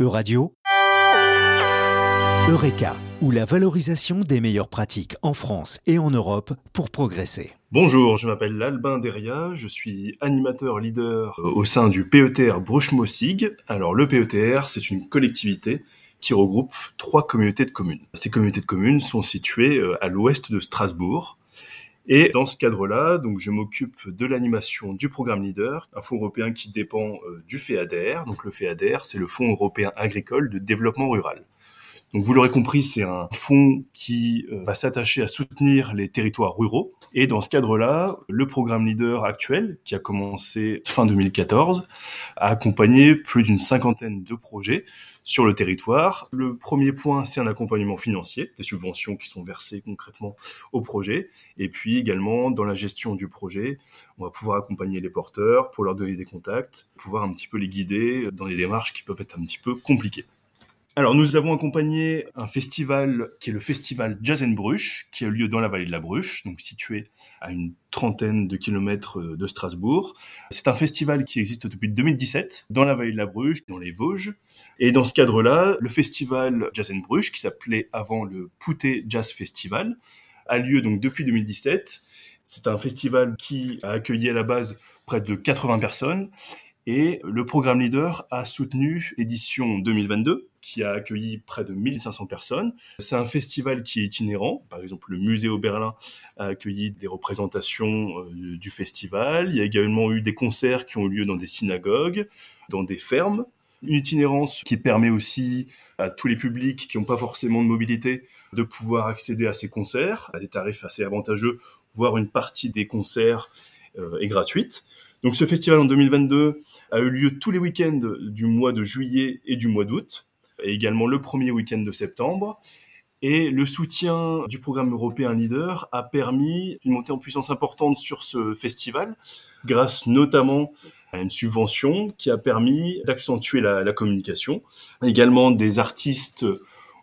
Euradio, Eureka, ou la valorisation des meilleures pratiques en France et en Europe pour progresser. Bonjour, je m'appelle Albin Deria, je suis animateur leader au sein du PETR Bruchemosig. Alors le PETR, c'est une collectivité qui regroupe trois communautés de communes. Ces communautés de communes sont situées euh, à l'ouest de Strasbourg et dans ce cadre-là, donc je m'occupe de l'animation du programme Leader, un fonds européen qui dépend euh, du FEADER. Donc le FEADER, c'est le Fonds européen agricole de développement rural. Donc vous l'aurez compris, c'est un fonds qui euh, va s'attacher à soutenir les territoires ruraux. Et dans ce cadre-là, le programme Leader actuel, qui a commencé fin 2014, a accompagné plus d'une cinquantaine de projets sur le territoire. Le premier point, c'est un accompagnement financier, des subventions qui sont versées concrètement au projet. Et puis également, dans la gestion du projet, on va pouvoir accompagner les porteurs pour leur donner des contacts, pouvoir un petit peu les guider dans des démarches qui peuvent être un petit peu compliquées. Alors, nous avons accompagné un festival qui est le festival Jazz Bruche, qui a lieu dans la vallée de la Bruche, donc situé à une trentaine de kilomètres de Strasbourg. C'est un festival qui existe depuis 2017 dans la vallée de la Bruche, dans les Vosges. Et dans ce cadre-là, le festival Jazz Bruche, qui s'appelait avant le Poutet Jazz Festival, a lieu donc depuis 2017. C'est un festival qui a accueilli à la base près de 80 personnes et le programme Leader a soutenu l'édition 2022, qui a accueilli près de 1500 personnes. C'est un festival qui est itinérant. Par exemple, le musée au Berlin a accueilli des représentations euh, du festival. Il y a également eu des concerts qui ont eu lieu dans des synagogues, dans des fermes. Une itinérance qui permet aussi à tous les publics qui n'ont pas forcément de mobilité de pouvoir accéder à ces concerts à des tarifs assez avantageux, voire une partie des concerts euh, est gratuite. Donc ce festival en 2022 a eu lieu tous les week-ends du mois de juillet et du mois d'août, et également le premier week-end de septembre. Et le soutien du programme européen Leader a permis une montée en puissance importante sur ce festival, grâce notamment à une subvention qui a permis d'accentuer la, la, communication. Également, des artistes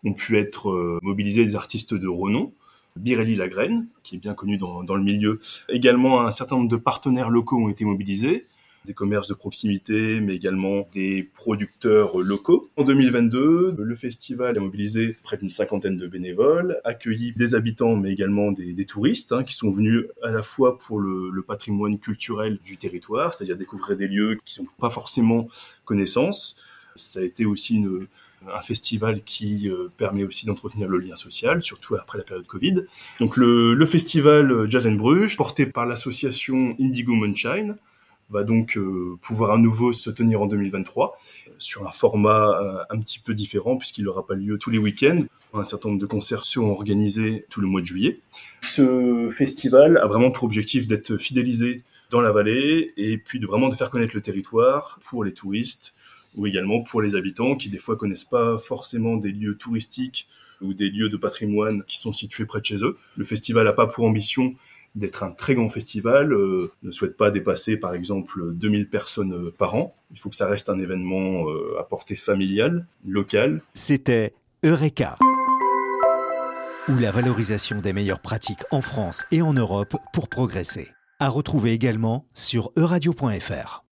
ont pu être euh, mobilisés, des artistes de renom. Birelli Lagraine, qui est bien connu dans, le milieu. Également, un certain nombre de partenaires locaux ont été mobilisés des commerces de proximité, mais également des producteurs locaux. En 2022, le festival a mobilisé près d'une cinquantaine de bénévoles, accueilli des habitants, mais également des, des touristes, hein, qui sont venus à la fois pour le, le patrimoine culturel du territoire, c'est-à-dire découvrir des lieux qui n'ont pas forcément connaissance. Ça a été aussi une, un festival qui euh, permet aussi d'entretenir le lien social, surtout après la période Covid. Donc le, festival Jazz Bruges, porté par l'association Indigo Moonshine, va donc euh, pouvoir à nouveau se tenir en 2023 sur un format euh, un petit peu différent puisqu'il n'aura pas lieu tous les week-ends. Un certain nombre de concerts seront organisés tout le mois de juillet. Ce festival a vraiment pour objectif d'être fidélisé dans la vallée et puis de vraiment de faire connaître le territoire pour les touristes ou également pour les habitants qui des fois connaissent pas forcément des lieux touristiques ou des lieux de patrimoine qui sont situés près de chez eux. Le festival n'a pas pour ambition d'être un très grand festival, euh, ne souhaite pas dépasser par exemple 2000 personnes euh, par an. Il faut que ça reste un événement euh, à portée familiale, local. C'était Eureka, ou la valorisation des meilleures pratiques en France et en Europe pour progresser. À retrouver également sur euradio.fr.